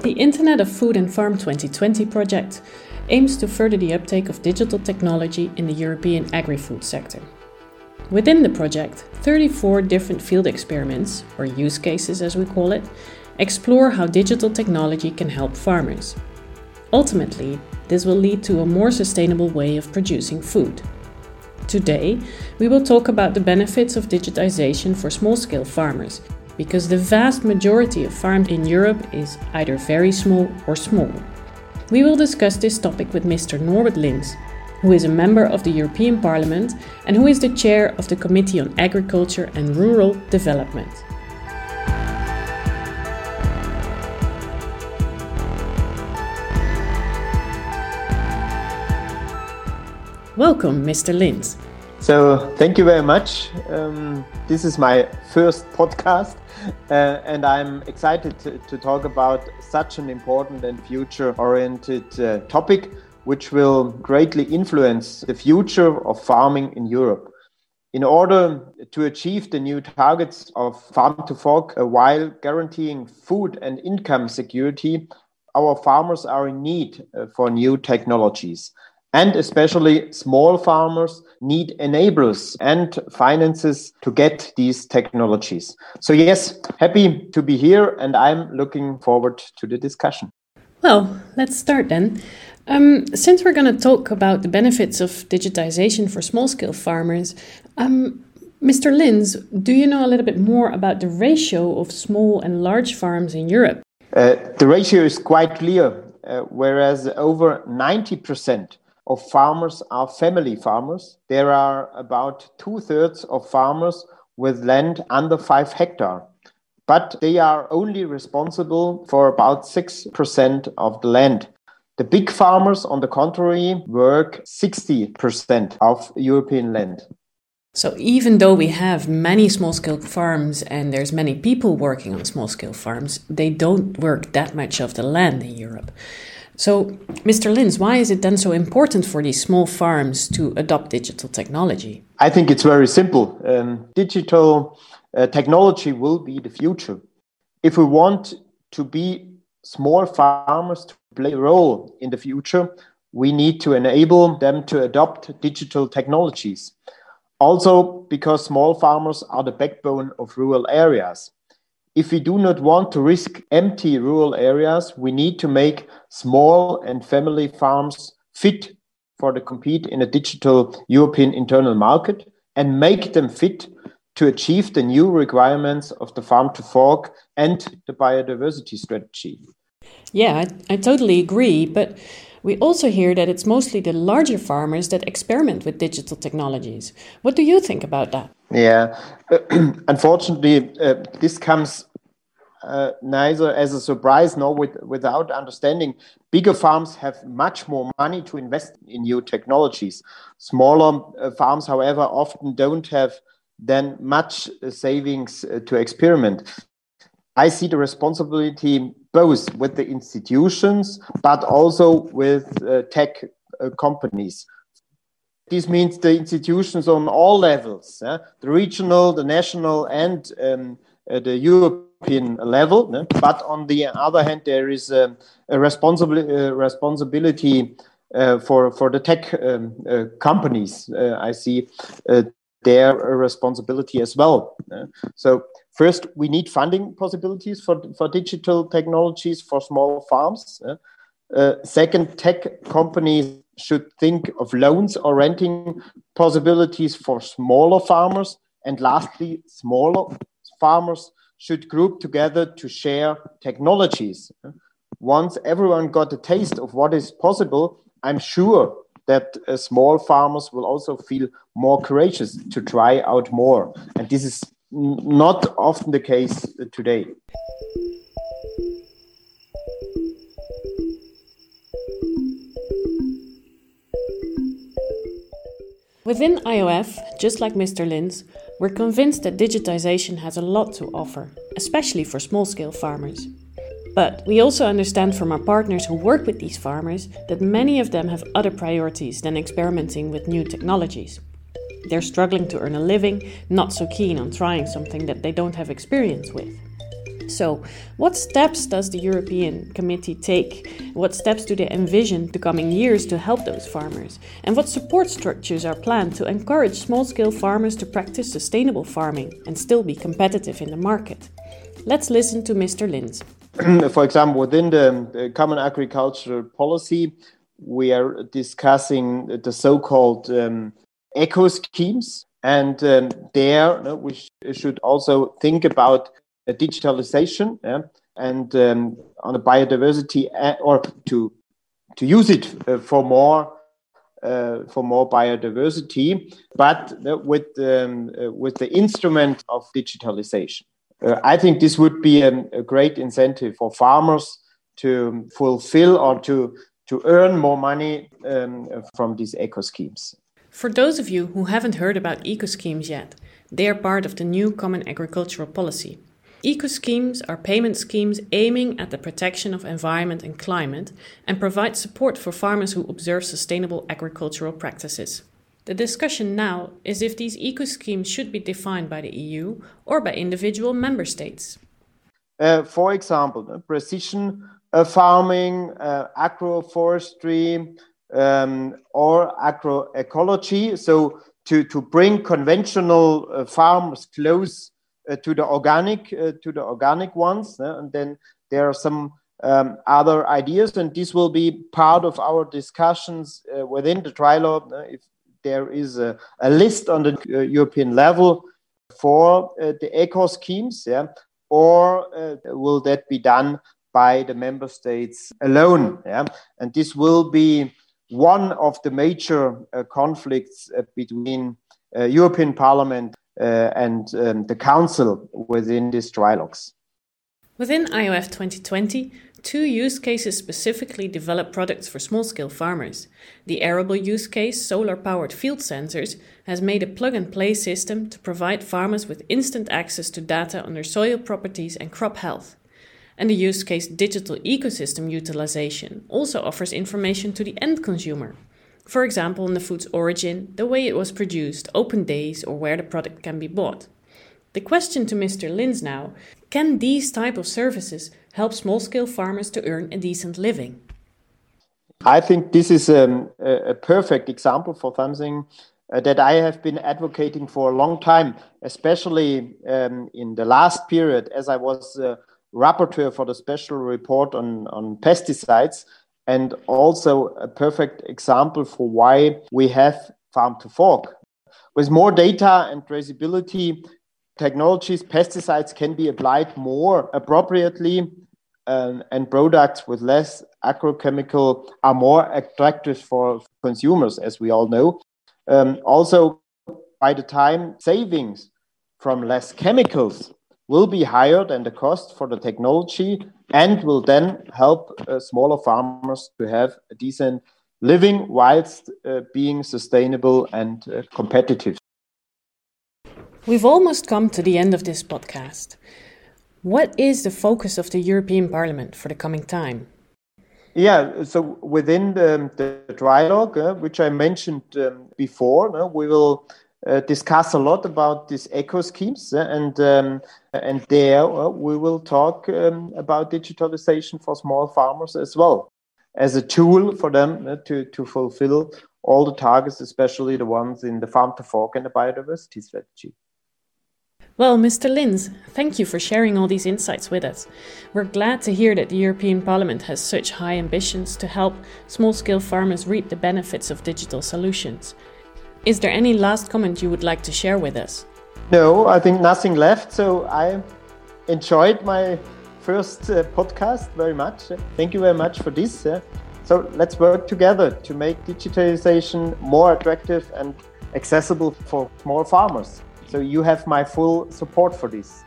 The Internet of Food and Farm 2020 project aims to further the uptake of digital technology in the European agri food sector. Within the project, 34 different field experiments, or use cases as we call it, explore how digital technology can help farmers. Ultimately, this will lead to a more sustainable way of producing food. Today, we will talk about the benefits of digitization for small scale farmers because the vast majority of farms in Europe is either very small or small. We will discuss this topic with Mr. Norbert Lins, who is a member of the European Parliament and who is the chair of the Committee on Agriculture and Rural Development. Welcome, Mr. Lins. So, thank you very much. Um, this is my first podcast, uh, and I'm excited to, to, talk about such an important and future oriented uh, topic, which will greatly influence the future of farming in Europe. In order to achieve the new targets of farm to fork uh, while guaranteeing food and income security, our farmers are in need uh, for new technologies. And especially small farmers need enablers and finances to get these technologies. So, yes, happy to be here, and I'm looking forward to the discussion. Well, let's start then. Um, since we're going to talk about the benefits of digitization for small scale farmers, um, Mr. Lins, do you know a little bit more about the ratio of small and large farms in Europe? Uh, the ratio is quite clear, uh, whereas over 90% of farmers are family farmers. There are about two thirds of farmers with land under five hectare, but they are only responsible for about 6% of the land. The big farmers, on the contrary, work 60% of European land. So even though we have many small scale farms and there's many people working on small scale farms, they don't work that much of the land in Europe. So, Mr. Lins, why is it then so important for these small farms to adopt digital technology? I think it's very simple. Um, digital uh, technology will be the future. If we want to be small farmers to play a role in the future, we need to enable them to adopt digital technologies. Also, because small farmers are the backbone of rural areas. If we do not want to risk empty rural areas, we need to make small and family farms fit for the compete in a digital European internal market and make them fit to achieve the new requirements of the farm to fork and the biodiversity strategy. Yeah, I, I totally agree. But we also hear that it's mostly the larger farmers that experiment with digital technologies. What do you think about that? Yeah, unfortunately, uh, this comes uh, neither as a surprise nor with, without understanding. Bigger farms have much more money to invest in new technologies. Smaller uh, farms, however, often don't have then much uh, savings uh, to experiment. I see the responsibility both with the institutions, but also with uh, tech uh, companies. This means the institutions on all levels, the regional, the national, and um, the European level. But on the other hand, there is a, a responsibility, uh, responsibility uh, for for the tech um, uh, companies. Uh, I see uh, their uh, responsibility as well. Uh. so first, we need funding possibilities for for digital technologies for small farms. Uh. second, tech companies should think of loans or renting possibilities for smaller farmers. And lastly, smaller farmers should group together to share technologies. Once everyone got a taste of what is possible, I'm sure that uh, small farmers will also feel more courageous to try out more. And this is not often the case uh, today. Within IOF, just like Mr. Lins, we're convinced that digitization has a lot to offer, especially for small scale farmers. But we also understand from our partners who work with these farmers that many of them have other priorities than experimenting with new technologies. They're struggling to earn a living, not so keen on trying something that they don't have experience with. So, what steps does the European Committee take? What steps do they envision the coming years to help those farmers? And what support structures are planned to encourage small scale farmers to practice sustainable farming and still be competitive in the market? Let's listen to Mr. Lins. For example, within the Common Agricultural Policy, we are discussing the so called um, eco schemes. And um, there, we sh- should also think about digitalization yeah, and um, on the biodiversity uh, or to to use it uh, for more uh, for more biodiversity, but with um, uh, with the instrument of digitalization. Uh, I think this would be a, a, great incentive for farmers to fulfill or to to earn more money um, from these eco schemes. For those of you who haven't heard about eco schemes yet, they are part of the new Common Agricultural Policy. Eco schemes are payment schemes aiming at the protection of environment and climate and provide support for farmers who observe sustainable agricultural practices. The discussion now is if these eco schemes should be defined by the EU or by individual member states. Uh, for example, precision uh, farming, uh, agroforestry, um, or agroecology. So to, to bring conventional uh, farms close uh, to the organic uh, to the organic ones, and then there are some um, other ideas, and this will be part of our discussions within the trilogue. if there is a, a list on the European level for the eco schemes, yeah, or will that be done by the member states alone? Yeah, and this will be one of the major uh, conflicts uh, between uh, European Parliament uh, and um, the Council within these trilogues. Within IOF 2020, two use cases specifically develop products for small scale farmers. The arable use case, solar powered field sensors, has made a plug and play system to provide farmers with instant access to data on their soil properties and crop health. And the use case, digital ecosystem utilization, also offers information to the end consumer for example, on the food's origin, the way it was produced, open days, or where the product can be bought. The question to Mr. Lins now can these type of services help small scale farmers to earn a decent living? I think this is um, a, a perfect example for something uh, that I have been advocating for a long time, especially um, in the last period as I was uh, rapporteur for the special report on, on pesticides and also a perfect example for why we have farm to fork. With more data and traceability technologies, pesticides can be applied more appropriately, um, and products with less agrochemical are more attractive for consumers, as we all know. Um, also, by the time savings from less chemicals will be higher than the cost for the technology and will then help uh, smaller farmers to have a decent living whilst uh, being sustainable and uh, competitive. We've almost come to the end of this podcast. What is the focus of the European Parliament for the coming time? Yeah, so within the, the trilogue, uh, which I mentioned um, before, uh, we will uh, discuss a lot about these eco schemes, uh, and um, and there uh, we will talk um, about digitalization for small farmers as well as a tool for them uh, to to fulfill all the targets, especially the ones in the farm to fork and the biodiversity strategy. Well, Mr. Lins, thank you for sharing all these insights with us. We're glad to hear that the European Parliament has such high ambitions to help small scale farmers reap the benefits of digital solutions. Is there any last comment you would like to share with us? No, I think nothing left. So I enjoyed my first uh, podcast very much. Thank you very much for this. Uh, so let's work together to make digitalization more attractive and accessible for small farmers. So you have my full support for this.